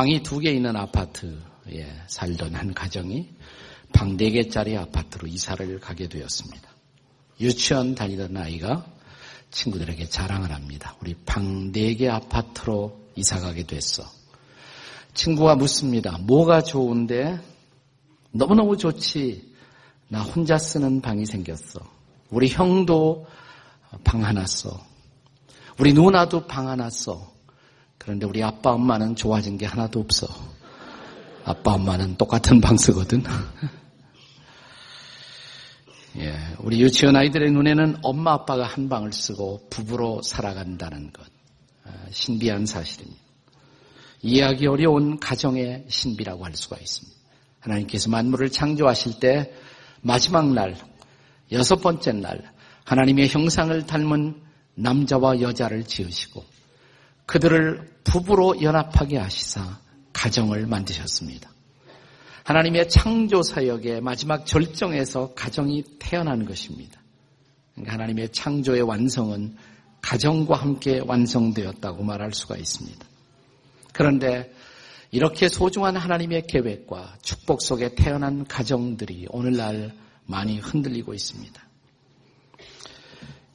방이 두 개 있는 아파트에 살던 한 가정이 방 네 개짜리 아파트로 이사를 가게 되었습니다. 유치원 다니던 아이가 친구들에게 자랑을 합니다. 우리 방 네 개 아파트로 이사 가게 됐어. 친구가 묻습니다. 뭐가 좋은데? 너무너무 좋지. 나 혼자 쓰는 방이 생겼어. 우리 형도 방 하나 써. 우리 누나도 방 하나 써. 그런데 우리 아빠 엄마는 좋아진 게 하나도 없어. 아빠 엄마는 똑같은 방 쓰거든. 예, 우리 유치원 아이들의 눈에는 엄마 아빠가 한 방을 쓰고 부부로 살아간다는 것 아, 신비한 사실입니다. 이해하기 어려운 가정의 신비라고 할 수가 있습니다. 하나님께서 만물을 창조하실 때 마지막 날 여섯 번째 날 하나님의 형상을 닮은 남자와 여자를 지으시고 그들을 부부로 연합하게 하시사 가정을 만드셨습니다. 하나님의 창조 사역의 마지막 절정에서 가정이 태어나는 것입니다. 그러니까 하나님의 창조의 완성은 가정과 함께 완성되었다고 말할 수가 있습니다. 그런데 이렇게 소중한 하나님의 계획과 축복 속에 태어난 가정들이 오늘날 많이 흔들리고 있습니다.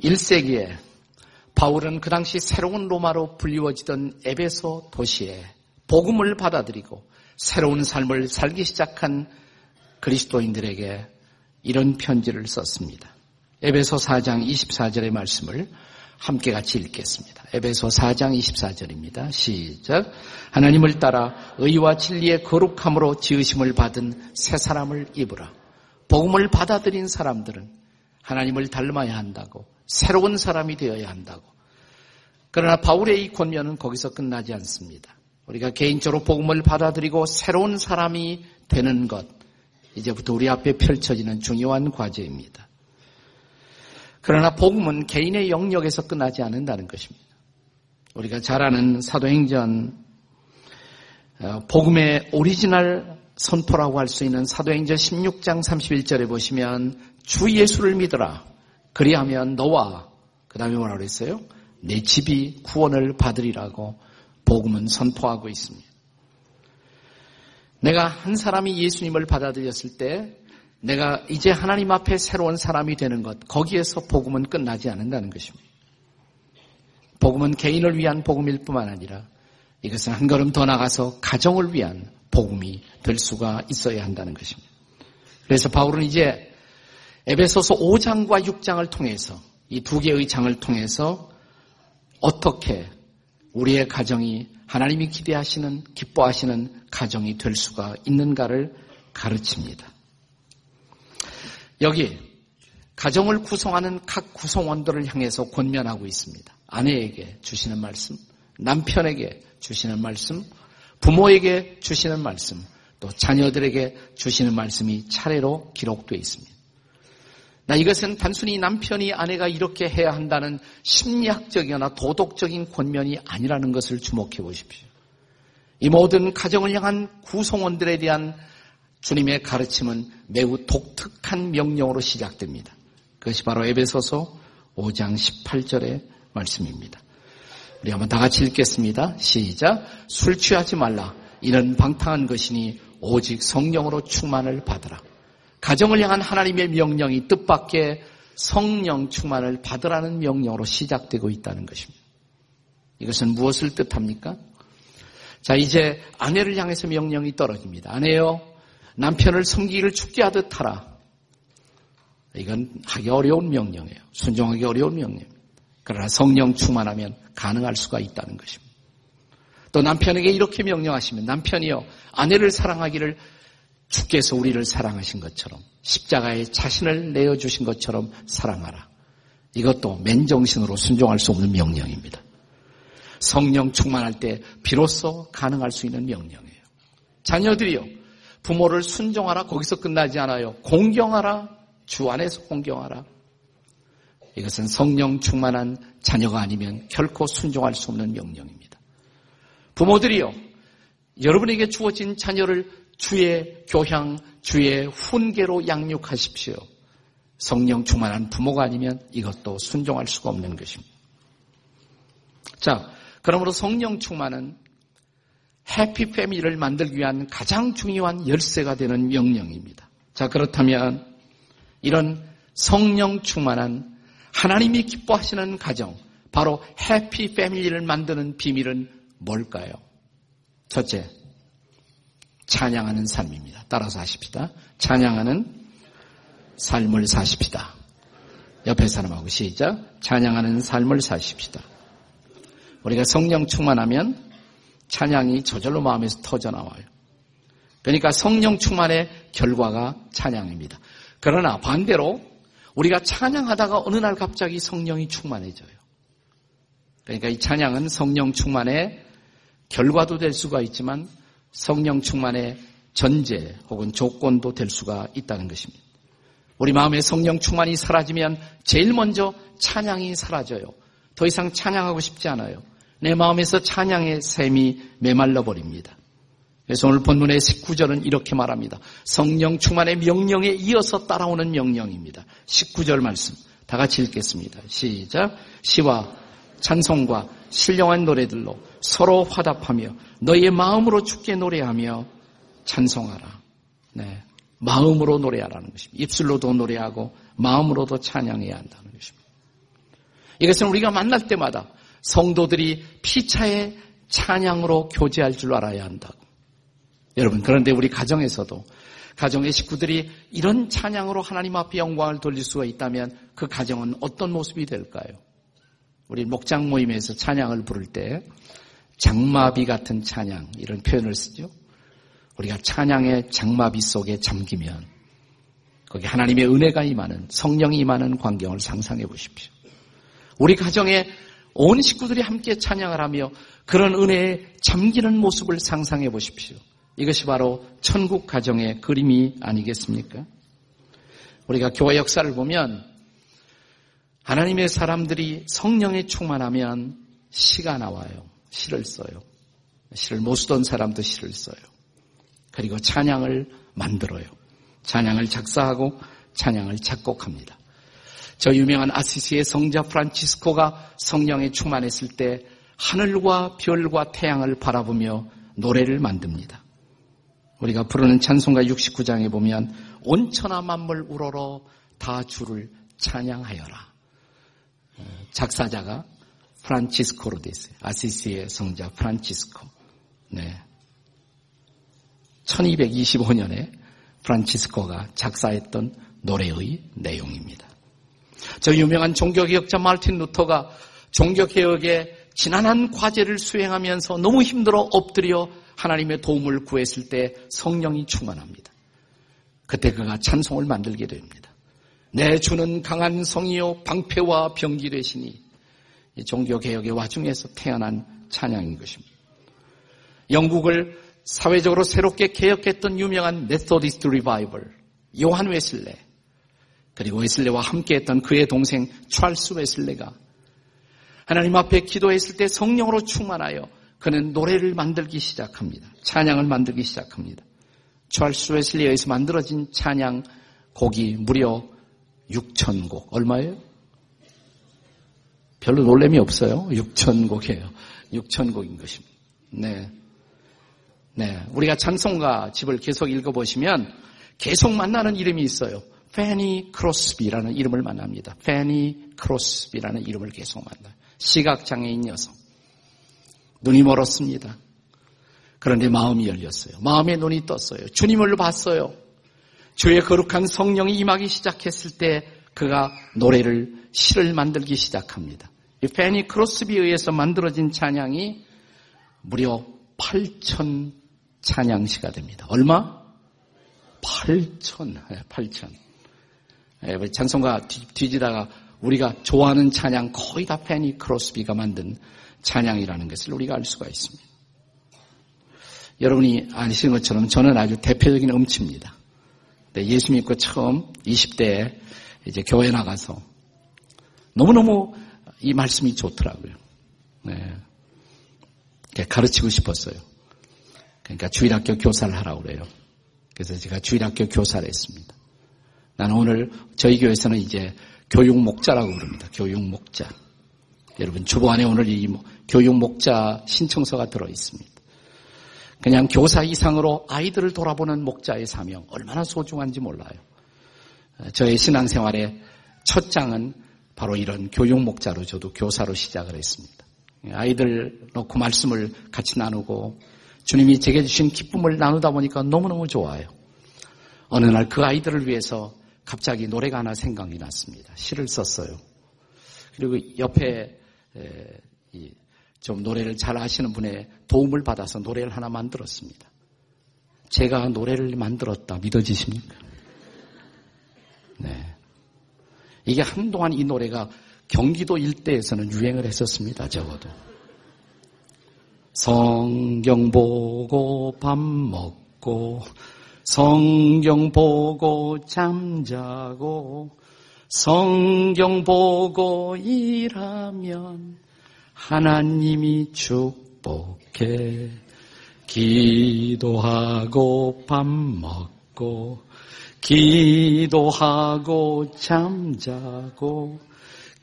1세기에 바울은 그 당시 새로운 로마로 불리워지던 에베소 도시에 복음을 받아들이고 새로운 삶을 살기 시작한 그리스도인들에게 이런 편지를 썼습니다. 에베소 4장 24절의 말씀을 함께 같이 읽겠습니다. 에베소 4장 24절입니다. 시작. 하나님을 따라 의와 진리의 거룩함으로 지으심을 받은 새 사람을 입으라. 복음을 받아들인 사람들은 하나님을 닮아야 한다고 새로운 사람이 되어야 한다고. 그러나 바울의 이 권면은 거기서 끝나지 않습니다. 우리가 개인적으로 복음을 받아들이고 새로운 사람이 되는 것, 이제부터 우리 앞에 펼쳐지는 중요한 과제입니다. 그러나 복음은 개인의 영역에서 끝나지 않는다는 것입니다. 우리가 잘 아는 사도행전 어, 복음의 오리지널 선포라고 할 수 있는 사도행전 16장 31절에 보시면 주 예수를 믿어라. 그리하면 너와 그 다음에 뭐라 그랬어요? 내 집이 구원을 받으리라고 복음은 선포하고 있습니다. 내가 한 사람이 예수님을 받아들였을 때 내가 이제 하나님 앞에 새로운 사람이 되는 것, 거기에서 복음은 끝나지 않는다는 것입니다. 복음은 개인을 위한 복음일 뿐만 아니라 이것은 한 걸음 더 나가서 가정을 위한 복음이 될 수가 있어야 한다는 것입니다. 그래서 바울은 이제 에베소서 5장과 6장을 통해서 이 두 개의 장을 통해서 어떻게 우리의 가정이 하나님이 기대하시는 기뻐하시는 가정이 될 수가 있는가를 가르칩니다. 여기 가정을 구성하는 각 구성원들을 향해서 권면하고 있습니다. 아내에게 주시는 말씀, 남편에게 주시는 말씀, 부모에게 주시는 말씀, 또 자녀들에게 주시는 말씀이 차례로 기록되어 있습니다. 나 이것은 단순히 남편이 아내가 이렇게 해야 한다는 심리학적이거나 도덕적인 권면이 아니라는 것을 주목해 보십시오. 이 모든 가정을 향한 구성원들에 대한 주님의 가르침은 매우 독특한 명령으로 시작됩니다. 그것이 바로 에베소서 5장 18절의 말씀입니다. 우리 한번 다 같이 읽겠습니다. 시작. 술 취하지 말라. 이는 방탕한 것이니 오직 성령으로 충만을 받으라. 가정을 향한 하나님의 명령이 뜻밖의 성령 충만을 받으라는 명령으로 시작되고 있다는 것입니다. 이것은 무엇을 뜻합니까? 자, 이제 아내를 향해서 명령이 떨어집니다. 아내여, 남편을 섬기기를 죽게 하듯 하라. 이건 하기 어려운 명령이에요. 순종하기 어려운 명령입니다. 그러나 성령 충만하면 가능할 수가 있다는 것입니다. 또 남편에게 이렇게 명령하시면 남편이여 아내를 사랑하기를 주께서 우리를 사랑하신 것처럼 십자가에 자신을 내어주신 것처럼 사랑하라. 이것도 맨정신으로 순종할 수 없는 명령입니다. 성령 충만할 때 비로소 가능할 수 있는 명령이에요. 자녀들이요. 부모를 순종하라. 거기서 끝나지 않아요. 공경하라. 주 안에서 공경하라. 이것은 성령 충만한 자녀가 아니면 결코 순종할 수 없는 명령입니다. 부모들이요. 여러분에게 주어진 자녀를 주의 교향, 주의 훈계로 양육하십시오. 성령 충만한 부모가 아니면 이것도 순종할 수가 없는 것입니다. 자, 그러므로 성령 충만은 해피 패밀리를 만들기 위한 가장 중요한 열쇠가 되는 명령입니다. 자, 그렇다면 이런 성령 충만한 하나님이 기뻐하시는 가정, 바로 해피 패밀리를 만드는 비밀은 뭘까요? 첫째, 찬양하는 삶입니다. 따라서 하십시다. 찬양하는 삶을 사십시다. 옆에 사람하고 시작. 찬양하는 삶을 사십시다. 우리가 성령 충만하면 찬양이 저절로 마음에서 터져 나와요. 그러니까 성령 충만의 결과가 찬양입니다. 그러나 반대로 우리가 찬양하다가 어느 날 갑자기 성령이 충만해져요. 그러니까 이 찬양은 성령 충만의 결과도 될 수가 있지만 성령 충만의 전제 혹은 조건도 될 수가 있다는 것입니다. 우리 마음에 성령 충만이 사라지면 제일 먼저 찬양이 사라져요. 더 이상 찬양하고 싶지 않아요. 내 마음에서 찬양의 샘이 메말라 버립니다. 그래서 오늘 본문의 19절은 이렇게 말합니다. 성령 충만의 명령에 이어서 따라오는 명령입니다. 19절 말씀 다 같이 읽겠습니다. 시작. 시와 찬송과 신령한 노래들로 서로 화답하며 너희의 마음으로 죽게 노래하며 찬송하라. 네. 마음으로 노래하라는 것입니다. 입술로도 노래하고 마음으로도 찬양해야 한다는 것입니다. 이것은 우리가 만날 때마다 성도들이 피차의 찬양으로 교제할 줄 알아야 한다고. 여러분, 그런데 우리 가정에서도 가정의 식구들이 이런 찬양으로 하나님 앞에 영광을 돌릴 수가 있다면 그 가정은 어떤 모습이 될까요? 우리 목장 모임에서 찬양을 부를 때 장마비 같은 찬양 이런 표현을 쓰죠. 우리가 찬양의 장마비 속에 잠기면 거기 하나님의 은혜가 임하는 성령이 임하는 광경을 상상해 보십시오. 우리 가정에 온 식구들이 함께 찬양을 하며 그런 은혜에 잠기는 모습을 상상해 보십시오. 이것이 바로 천국 가정의 그림이 아니겠습니까? 우리가 교회 역사를 보면 하나님의 사람들이 성령에 충만하면 시가 나와요. 시를 써요. 시를 못 쓰던 사람도 시를 써요. 그리고 찬양을 만들어요. 찬양을 작사하고 찬양을 작곡합니다. 저 유명한 아시시의 성자 프란치스코가 성령에 충만했을 때 하늘과 별과 태양을 바라보며 노래를 만듭니다. 우리가 부르는 찬송가 69장에 보면 온천하 만물 우러러 다 주를 찬양하여라. 작사자가 프란치스코로 되어 있어요. 아시시의 성자 프란치스코. 네. 1225년에 프란치스코가 작사했던 노래의 내용입니다. 저 유명한 종교개혁자 마르틴 루터가 종교개혁의 지난한 과제를 수행하면서 너무 힘들어 엎드려 하나님의 도움을 구했을 때 성령이 충만합니다. 그때 그가 찬송을 만들게 됩니다. 내 주는 강한 성이요 방패와 병기 되시니 종교 개혁의 와중에서 태어난 찬양인 것입니다. 영국을 사회적으로 새롭게 개혁했던 유명한 Methodist Revival 요한 웨슬레 그리고 웨슬레와 함께했던 그의 동생 찰스 웨슬레가 하나님 앞에 기도했을 때 성령으로 충만하여 그는 노래를 만들기 시작합니다. 찬양을 만들기 시작합니다. 찰스 웨슬리에 의해서 만들어진 찬양 곡이 무려 6천 곡. 얼마예요? 별로 놀램이 없어요. 6천 곡이에요. 6천 곡인 것입니다. 네. 네. 우리가 찬송가 집을 계속 읽어보시면 계속 만나는 이름이 있어요. 페니 크로스비라는 이름을 만납니다. 페니 크로스비라는 이름을 계속 만나요. 시각장애인 여성. 눈이 멀었습니다. 그런데 마음이 열렸어요. 마음의 눈이 떴어요. 주님을 봤어요. 주의 거룩한 성령이 임하기 시작했을 때 그가 노래를 시를 만들기 시작합니다. 이 페니 크로스비에 의해서 만들어진 찬양이 무려 8천 찬양시가 됩니다. 얼마? 8천, 8천. 찬송가 뒤지다가 우리가 좋아하는 찬양 거의 다 페니 크로스비가 만든 찬양이라는 것을 우리가 알 수가 있습니다. 여러분이 아시는 것처럼 저는 아주 대표적인 음치입니다. 예수 믿고 처음 20대에 이제 교회 나가서 너무너무 이 말씀이 좋더라고요. 네. 가르치고 싶었어요. 그러니까 주일학교 교사를 하라고 그래요. 그래서 제가 주일학교 교사를 했습니다. 나는 오늘 저희 교회에서는 이제 교육 목자라고 부릅니다. 교육 목자. 여러분 주보 안에 오늘 이 교육 목자 신청서가 들어 있습니다. 그냥 교사 이상으로 아이들을 돌아보는 목자의 사명 얼마나 소중한지 몰라요. 저의 신앙생활의 첫 장은 바로 이런 교육 목자로 저도 교사로 시작을 했습니다. 아이들 놓고 말씀을 같이 나누고 주님이 제게 주신 기쁨을 나누다 보니까 너무너무 좋아요. 어느 날 그 아이들을 위해서 갑자기 노래가 하나 생각이 났습니다. 시를 썼어요. 그리고 옆에 좀 노래를 잘 아시는 분의 도움을 받아서 노래를 하나 만들었습니다. 제가 노래를 만들었다 믿어지십니까? 네. 이게 한동안 이 노래가 경기도 일대에서는 유행을 했었습니다. 적어도. 성경 보고 밥 먹고 성경 보고 잠자고 성경 보고 일하면 하나님이 축복해 기도하고 밥 먹고 기도하고 잠자고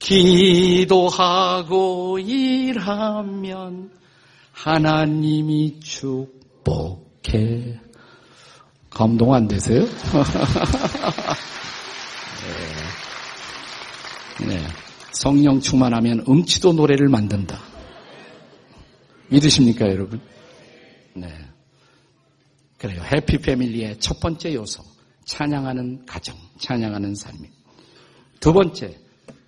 기도하고 일하면 하나님이 축복해. 감동 안 되세요? 네. 네. 성령 충만하면 음치도 노래를 만든다. 믿으십니까, 여러분? 네. 그래요. 해피 패밀리의 첫 번째 요소. 찬양하는 가정, 찬양하는 삶입니다. 두 번째,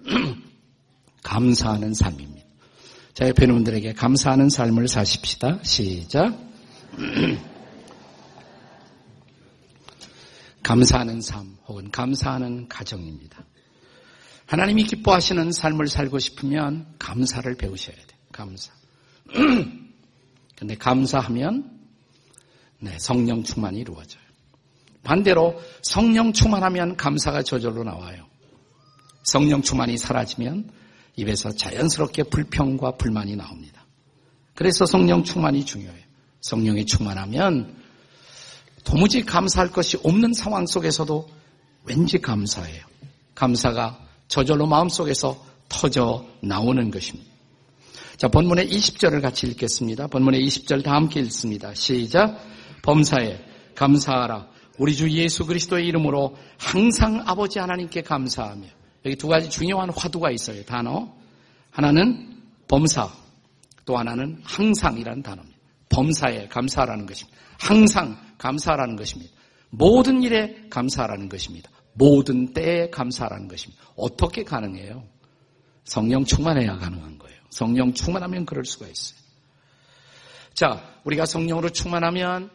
감사하는 삶입니다. 자, 옆에 있는 분들에게 감사하는 삶을 사십시다. 시작. 감사하는 삶 혹은 감사하는 가정입니다. 하나님이 기뻐하시는 삶을 살고 싶으면 감사를 배우셔야 돼요. 감사. 근데 감사하면 네, 성령 충만이 이루어져요. 반대로 성령 충만하면 감사가 저절로 나와요. 성령 충만이 사라지면 입에서 자연스럽게 불평과 불만이 나옵니다. 그래서 성령 충만이 중요해요. 성령이 충만하면 도무지 감사할 것이 없는 상황 속에서도 왠지 감사해요. 감사가 저절로 마음속에서 터져 나오는 것입니다. 자, 본문의 20절을 같이 읽겠습니다. 본문의 20절 다 함께 읽습니다. 시작. 범사에 감사하라. 우리 주 예수 그리스도의 이름으로 항상 아버지 하나님께 감사하며 여기 두 가지 중요한 화두가 있어요. 단어. 하나는 범사, 또 하나는 항상이라는 단어입니다. 범사에 감사하라는 것입니다. 항상 감사하라는 것입니다. 모든 일에 감사하라는 것입니다. 모든 때에 감사하라는 것입니다. 어떻게 가능해요? 성령 충만해야 가능한 거예요. 성령 충만하면 그럴 수가 있어요. 자, 우리가 성령으로 충만하면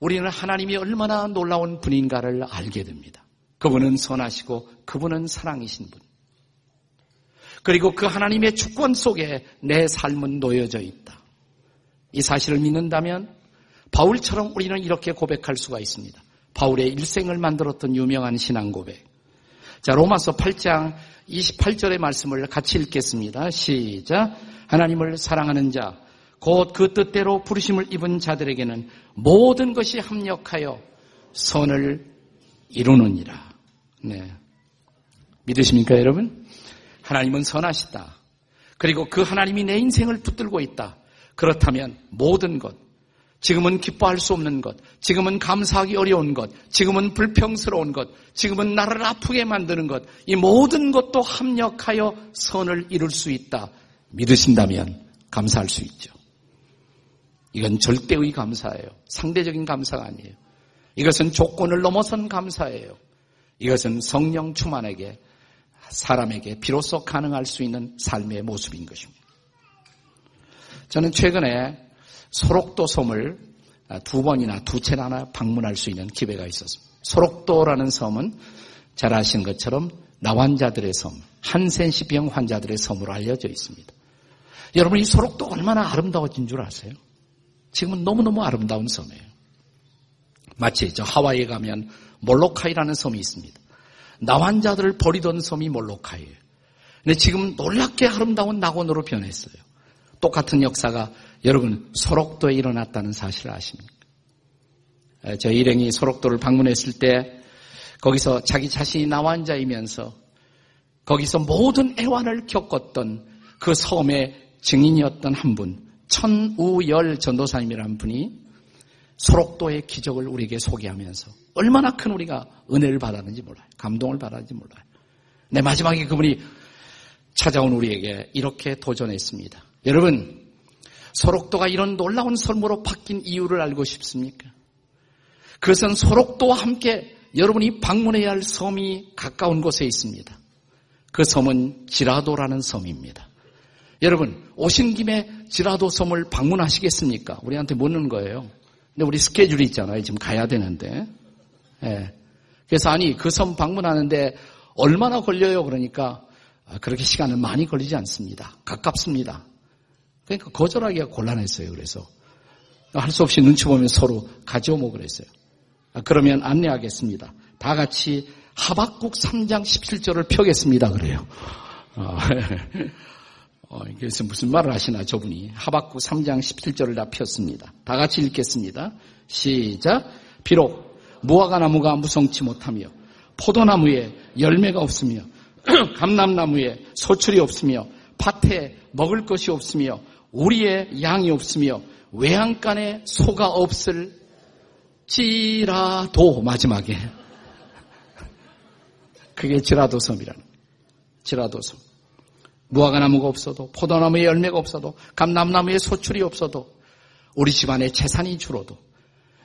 우리는 하나님이 얼마나 놀라운 분인가를 알게 됩니다. 그분은 선하시고 그분은 사랑이신 분. 그리고 그 하나님의 주권 속에 내 삶은 놓여져 있다. 이 사실을 믿는다면 바울처럼 우리는 이렇게 고백할 수가 있습니다. 바울의 일생을 만들었던 유명한 신앙 고백. 자, 로마서 8장 28절의 말씀을 같이 읽겠습니다. 시작. 하나님을 사랑하는 자, 곧 그 뜻대로 부르심을 입은 자들에게는 모든 것이 합력하여 선을 이루느니라. 네. 믿으십니까, 여러분? 하나님은 선하시다. 그리고 그 하나님이 내 인생을 붙들고 있다. 그렇다면 모든 것, 지금은 기뻐할 수 없는 것, 지금은 감사하기 어려운 것, 지금은 불평스러운 것, 지금은 나를 아프게 만드는 것, 이 모든 것도 합력하여 선을 이룰 수 있다. 믿으신다면 감사할 수 있죠. 이건 절대의 감사예요. 상대적인 감사가 아니에요. 이것은 조건을 넘어선 감사예요. 이것은 성령 충만에게 사람에게 비로소 가능할 수 있는 삶의 모습인 것입니다. 저는 최근에 소록도 섬을 두 번이나 두 채나 방문할 수 있는 기회가 있었습니다. 소록도라는 섬은 잘 아시는 것처럼 나환자들의 섬, 한센시병 환자들의 섬으로 알려져 있습니다. 여러분 이 소록도 얼마나 아름다워진 줄 아세요? 지금은 너무너무 아름다운 섬이에요. 마치 저 하와이에 가면 몰로카이라는 섬이 있습니다. 나환자들을 버리던 섬이 몰로카이에요. 근데 지금 놀랍게 아름다운 낙원으로 변했어요. 똑같은 역사가 여러분 소록도에 일어났다는 사실을 아십니까? 저 일행이 소록도를 방문했을 때 거기서 자기 자신이 나환자이면서 거기서 모든 애환을 겪었던 그 섬의 증인이었던 한 분, 천우열 전도사님이라는 분이 소록도의 기적을 우리에게 소개하면서 얼마나 큰 우리가 은혜를 받았는지 몰라요. 감동을 받았는지 몰라요. 내 마지막에 그분이 찾아온 우리에게 이렇게 도전했습니다. 여러분, 소록도가 이런 놀라운 설모로 바뀐 이유를 알고 싶습니까? 그것은 소록도와 함께 여러분이 방문해야 할 섬이 가까운 곳에 있습니다. 그 섬은 지라도라는 섬입니다. 여러분, 오신 김에 지라도 섬을 방문하시겠습니까? 우리한테 묻는 거예요. 근데 우리 스케줄이 있잖아요. 지금 가야 되는데. 예. 그래서 아니, 그 섬 방문하는데 얼마나 걸려요? 그러니까 아, 그렇게 시간은 많이 걸리지 않습니다. 가깝습니다. 그러니까 거절하기가 곤란했어요. 그래서 할 수 없이 눈치 보면 서로 가져오고 뭐 그랬어요. 아, 그러면 안내하겠습니다. 다 같이 하박국 3장 17절을 펴겠습니다. 그래요. 어, 어, 그래서 무슨 말을 하시나 저분이 하박국 3장 17절을 다 폈습니다. 다 같이 읽겠습니다. 시작. 비록 무화과 나무가 무성치 못하며 포도나무에 열매가 없으며 감람나무에 소출이 없으며 밭에 먹을 것이 없으며 우리의 양이 없으며 외양간에 소가 없을 지라도 마지막에. 그게 지라도 섬이라는 지라도 섬. 무화과 나무가 없어도 포도나무에 열매가 없어도 감람나무에 소출이 없어도 우리 집안에 재산이 줄어도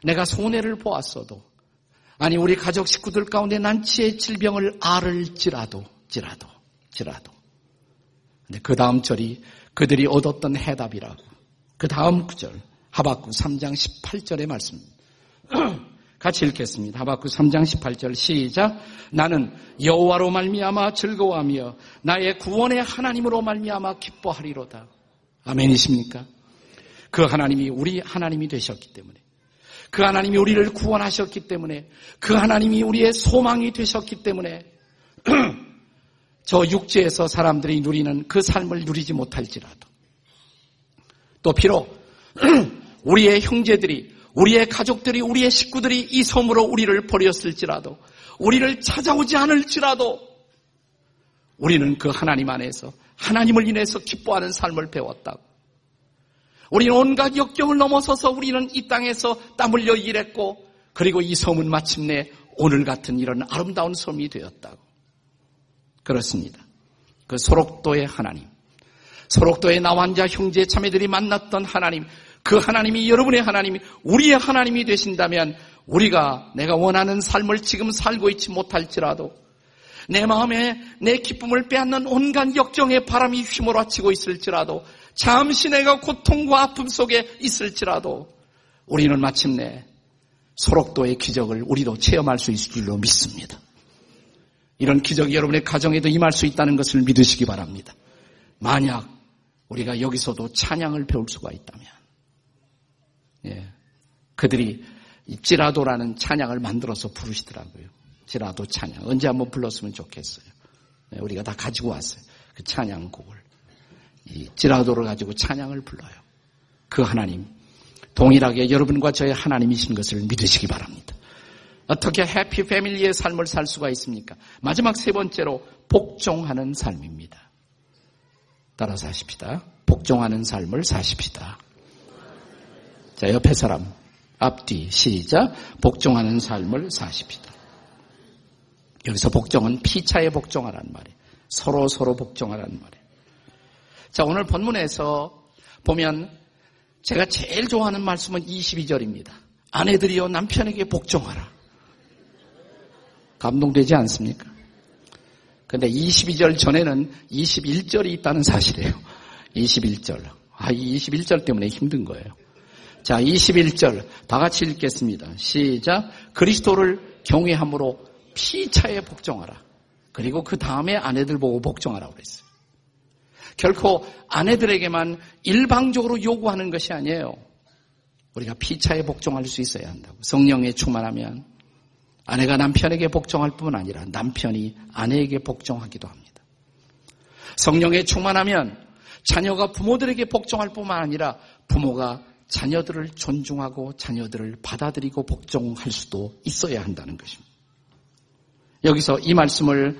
내가 손해를 보았어도 아니 우리 가족 식구들 가운데 난치의 질병을 앓을지라도 지라도 지라도 근데 그 다음 절이 그들이 얻었던 해답이라고 그 다음 구절 하박구 3장 18절의 말씀입니다. 같이 읽겠습니다. 하박구 3장 18절 시작. 나는 여호와로 말미암아 즐거워하며 나의 구원의 하나님으로 말미암아 기뻐하리로다. 아멘이십니까? 그 하나님이 우리 하나님이 되셨기 때문에 그 하나님이 우리를 구원하셨기 때문에 그 하나님이 우리의 소망이 되셨기 때문에 저 육지에서 사람들이 누리는 그 삶을 누리지 못할지라도 또 비록 우리의 형제들이 우리의 가족들이 우리의 식구들이 이 섬으로 우리를 버렸을지라도 우리를 찾아오지 않을지라도 우리는 그 하나님 안에서 하나님을 인해서 기뻐하는 삶을 배웠다고. 우리는 온갖 역경을 넘어서서 우리는 이 땅에서 땀 흘려 일했고 그리고 이 섬은 마침내 오늘 같은 이런 아름다운 섬이 되었다고. 그렇습니다. 그 소록도의 하나님, 소록도의 나환자 형제 자매들이 만났던 하나님, 그 하나님이 여러분의 하나님이 우리의 하나님이 되신다면 우리가 내가 원하는 삶을 지금 살고 있지 못할지라도 내 마음에 내 기쁨을 빼앗는 온갖 역정의 바람이 휘몰아치고 있을지라도 잠시 내가 고통과 아픔 속에 있을지라도 우리는 마침내 소록도의 기적을 우리도 체험할 수 있을 줄로 믿습니다. 이런 기적이 여러분의 가정에도 임할 수 있다는 것을 믿으시기 바랍니다. 만약 우리가 여기서도 찬양을 배울 수가 있다면 예. 그들이 찌라도라는 찬양을 만들어서 부르시더라고요. 찌라도 찬양. 언제 한번 불렀으면 좋겠어요. 예, 우리가 다 가지고 왔어요. 그 찬양곡을. 이 찌라도를 가지고 찬양을 불러요. 그 하나님. 동일하게 여러분과 저의 하나님이신 것을 믿으시기 바랍니다. 어떻게 해피 패밀리의 삶을 살 수가 있습니까? 마지막 세 번째로 복종하는 삶입니다. 따라서 하십시다. 복종하는 삶을 사십시다. 자, 옆에 사람. 앞뒤 시작. 복종하는 삶을 사십시다. 여기서 복종은 피차에 복종하라는 말이에요. 서로 서로 복종하라는 말이에요. 자, 오늘 본문에서 보면 제가 제일 좋아하는 말씀은 22절입니다. 아내들이여 남편에게 복종하라. 감동되지 않습니까? 근데 22절 전에는 21절이 있다는 사실이에요. 21절. 아, 이 21절 때문에 힘든 거예요. 자, 21절 다 같이 읽겠습니다. 시작. 그리스도를 경외함으로 피차에 복종하라. 그리고 그 다음에 아내들 보고 복종하라고 그랬어요. 결코 아내들에게만 일방적으로 요구하는 것이 아니에요. 우리가 피차에 복종할 수 있어야 한다고. 성령에 충만하면 아내가 남편에게 복종할 뿐 아니라 남편이 아내에게 복종하기도 합니다. 성령에 충만하면 자녀가 부모들에게 복종할 뿐만 아니라 부모가 자녀들을 존중하고 자녀들을 받아들이고 복종할 수도 있어야 한다는 것입니다. 여기서 이 말씀을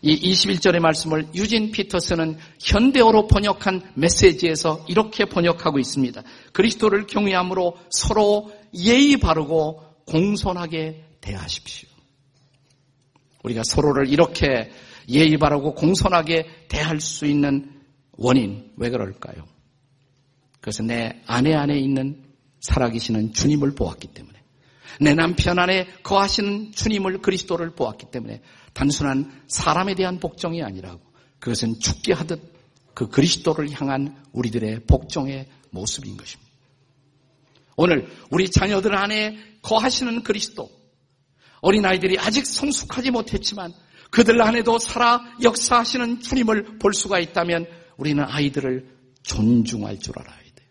이 21절의 말씀을 유진 피터스는 현대어로 번역한 메시지에서 이렇게 번역하고 있습니다. 그리스도를 경외함으로 서로 예의 바르고 공손하게 대하십시오. 우리가 서로를 이렇게 예의 바르고 공손하게 대할 수 있는 원인, 왜 그럴까요? 그것은 내 아내 안에 있는 살아계시는 주님을 보았기 때문에, 내 남편 안에 거하시는 주님을 그리스도를 보았기 때문에, 단순한 사람에 대한 복종이 아니라고, 그것은 죽게 하듯 그 그리스도를 향한 우리들의 복종의 모습인 것입니다. 오늘 우리 자녀들 안에 거하시는 그리스도, 어린아이들이 아직 성숙하지 못했지만 그들 안에도 살아 역사하시는 주님을 볼 수가 있다면 우리는 아이들을 존중할 줄 알아야 돼요.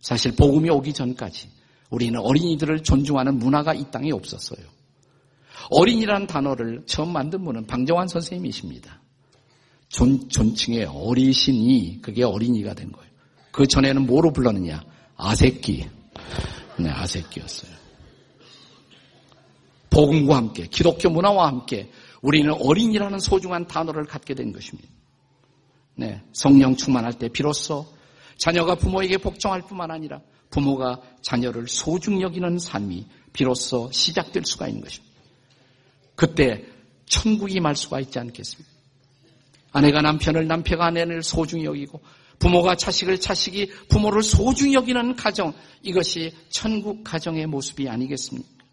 사실 복음이 오기 전까지 우리는 어린이들을 존중하는 문화가 이 땅에 없었어요. 어린이라는 단어를 처음 만든 분은 방정환 선생님이십니다. 존, 존칭의 어리신이 그게 어린이가 된 거예요. 그 전에는 뭐로 불렀느냐? 아새끼. 네, 아새끼였어요. 복음과 함께, 기독교 문화와 함께 우리는 어린이라는 소중한 단어를 갖게 된 것입니다. 네, 성령 충만할 때 비로소 자녀가 부모에게 복종할 뿐만 아니라 부모가 자녀를 소중 여기는 삶이 비로소 시작될 수가 있는 것입니다. 그때 천국이 말 수가 있지 않겠습니까? 아내가 남편을, 남편가 아내를 소중히 여기고 부모가 자식을, 자식이 부모를 소중히 여기는 가정, 이것이 천국 가정의 모습이 아니겠습니까?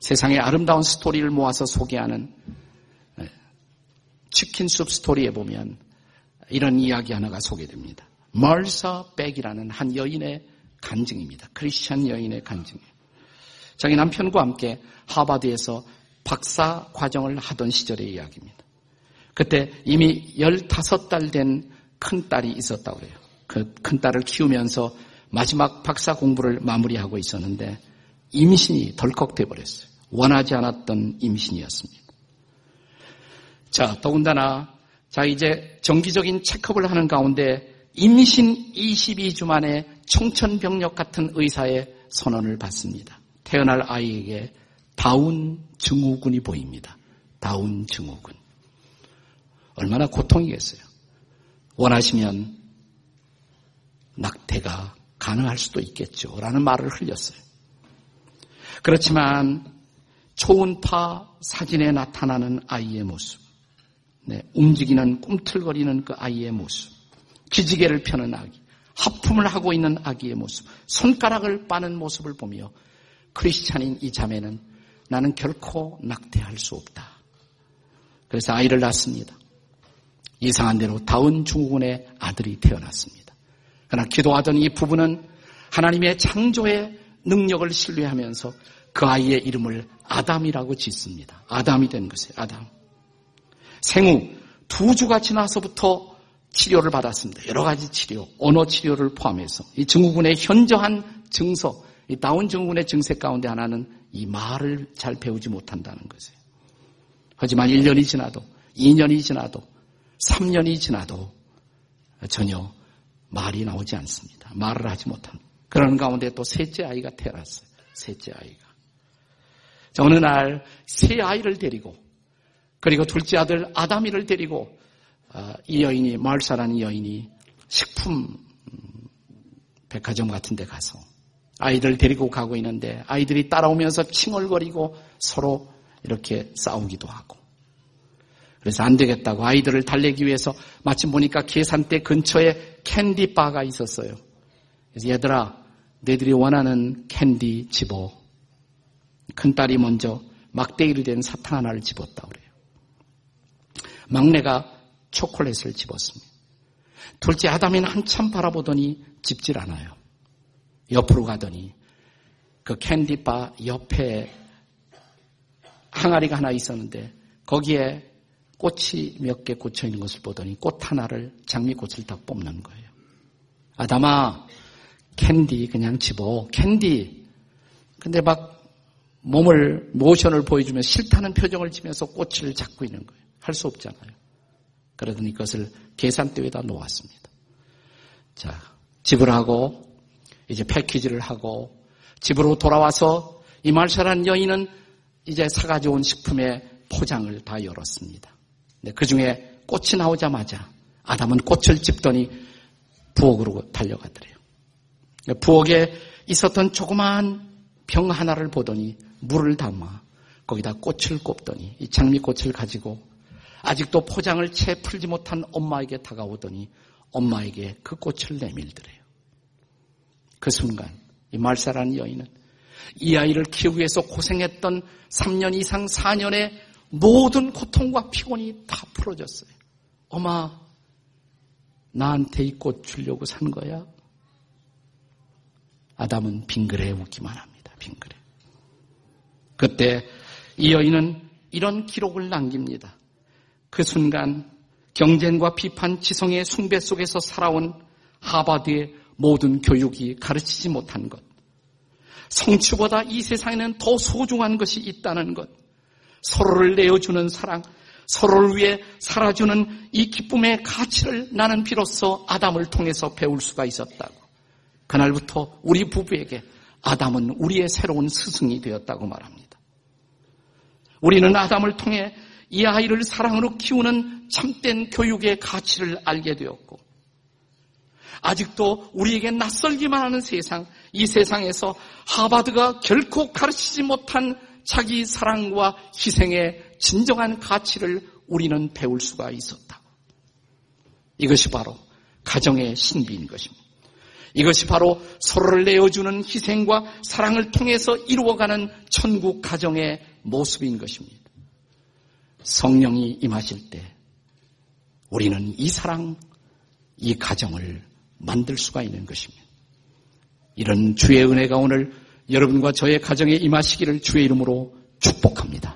세상의 아름다운 스토리를 모아서 소개하는 치킨숲 스토리에 보면 이런 이야기 하나가 소개됩니다. 멀서 백이라는 한 여인의 간증입니다. 크리스천 여인의 간증이에요. 자기 남편과 함께 하버드에서 박사 과정을 하던 시절의 이야기입니다. 그때 이미 15달 된 큰딸이 있었다고 해요. 그 큰딸을 키우면서 마지막 박사 공부를 마무리하고 있었는데 임신이 덜컥 돼버렸어요. 원하지 않았던 임신이었습니다. 자, 더군다나, 자, 이제 정기적인 체크업을 하는 가운데 임신 22주 만에 청천벽력 같은 의사의 선언을 받습니다. 태어날 아이에게 다운 증후군이 보입니다. 다운 증후군. 얼마나 고통이겠어요. 원하시면 낙태가 가능할 수도 있겠죠. 라는 말을 흘렸어요. 그렇지만 초음파 사진에 나타나는 아이의 모습, 네, 움직이는 꿈틀거리는 그 아이의 모습, 기지개를 펴는 아기, 하품을 하고 있는 아기의 모습, 손가락을 빠는 모습을 보며 크리스찬인 이 자매는 나는 결코 낙태할 수 없다. 그래서 아이를 낳습니다. 이상한 대로 다운 중국군의 아들이 태어났습니다. 그러나 기도하던 이 부부는 하나님의 창조의 능력을 신뢰하면서 그 아이의 이름을 아담이라고 짓습니다. 아담이 된 것이에요. 아담. 생후 두 주가 지나서부터 치료를 받았습니다. 여러 가지 치료, 언어 치료를 포함해서 이 증후군의 현저한 증서, 이 다운 증후군의 증세 가운데 하나는 이 말을 잘 배우지 못한다는 것이에요. 하지만 1년이 지나도 2년이 지나도 3년이 지나도 전혀 말이 나오지 않습니다. 말을 하지 못합니다. 그런 가운데 또 셋째 아이가 태어났어요. 셋째 아이가. 자, 어느 날 세 아이를 데리고 그리고 둘째 아들 아담이를 데리고 어, 이 여인이 마을 사라는 여인이 식품 음, 백화점 같은 데 가서 아이들 데리고 가고 있는데 아이들이 따라오면서 칭얼거리고 서로 이렇게 싸우기도 하고 그래서 안 되겠다고 아이들을 달래기 위해서 마침 보니까 계산대 근처에 캔디 바가 있었어요. 그래서 얘들아 너희들이 원하는 캔디 집어 큰딸이 먼저 막대기로 된 사탕 하나를 집었다 그래요. 막내가 초콜릿을 집었습니다. 둘째 아담이는 한참 바라보더니 집질 않아요. 옆으로 가더니 그 캔디바 옆에 항아리가 하나 있었는데 거기에 꽃이 몇 개 꽂혀 있는 것을 보더니 꽃 하나를 장미꽃을 딱 뽑는 거예요. 아담아 캔디 그냥 집어 캔디 근데 막 몸을 모션을 보여주며 싫다는 표정을 지면서 꽃을 잡고 있는 거예요. 할 수 없잖아요. 그러더니 그것을 계산대 에다 놓았습니다. 자, 집을 하고 이제 패키지를 하고 집으로 돌아와서 이말샤라는 여인은 이제 사가져온 식품에 포장을 다 열었습니다. 그 중에 꽃이 나오자마자 아담은 꽃을 집더니 부엌으로 달려가더래요. 부엌에 있었던 조그마한 병 하나를 보더니 물을 담아 거기다 꽃을 꼽더니 이 장미꽃을 가지고 아직도 포장을 채 풀지 못한 엄마에게 다가오더니 엄마에게 그 꽃을 내밀더래요. 그 순간 이 말사라는 여인은 이 아이를 키우기 위해서 고생했던 3년 이상 4년의 모든 고통과 피곤이 다 풀어졌어요. 엄마, 나한테 이 꽃 주려고 산 거야? 아담은 빙그레 웃기만 합니다. 빙그레. 그때 이 여인은 이런 기록을 남깁니다. 그 순간 경쟁과 비판, 지성의 숭배 속에서 살아온 하바드의 모든 교육이 가르치지 못한 것. 성취보다 이 세상에는 더 소중한 것이 있다는 것. 서로를 내어주는 사랑, 서로를 위해 살아주는 이 기쁨의 가치를 나는 비로소 아담을 통해서 배울 수가 있었다고. 그날부터 우리 부부에게 아담은 우리의 새로운 스승이 되었다고 말합니다. 우리는 아담을 통해 이 아이를 사랑으로 키우는 참된 교육의 가치를 알게 되었고, 아직도 우리에게 낯설기만 하는 세상, 이 세상에서 하바드가 결코 가르치지 못한 자기 사랑과 희생의 진정한 가치를 우리는 배울 수가 있었다. 이것이 바로 가정의 신비인 것입니다. 이것이 바로 서로를 내어주는 희생과 사랑을 통해서 이루어가는 천국 가정의 모습인 것입니다. 성령이 임하실 때 우리는 이 사랑, 이 가정을 만들 수가 있는 것입니다. 이런 주의 은혜가 오늘 여러분과 저의 가정에 임하시기를 주의 이름으로 축복합니다.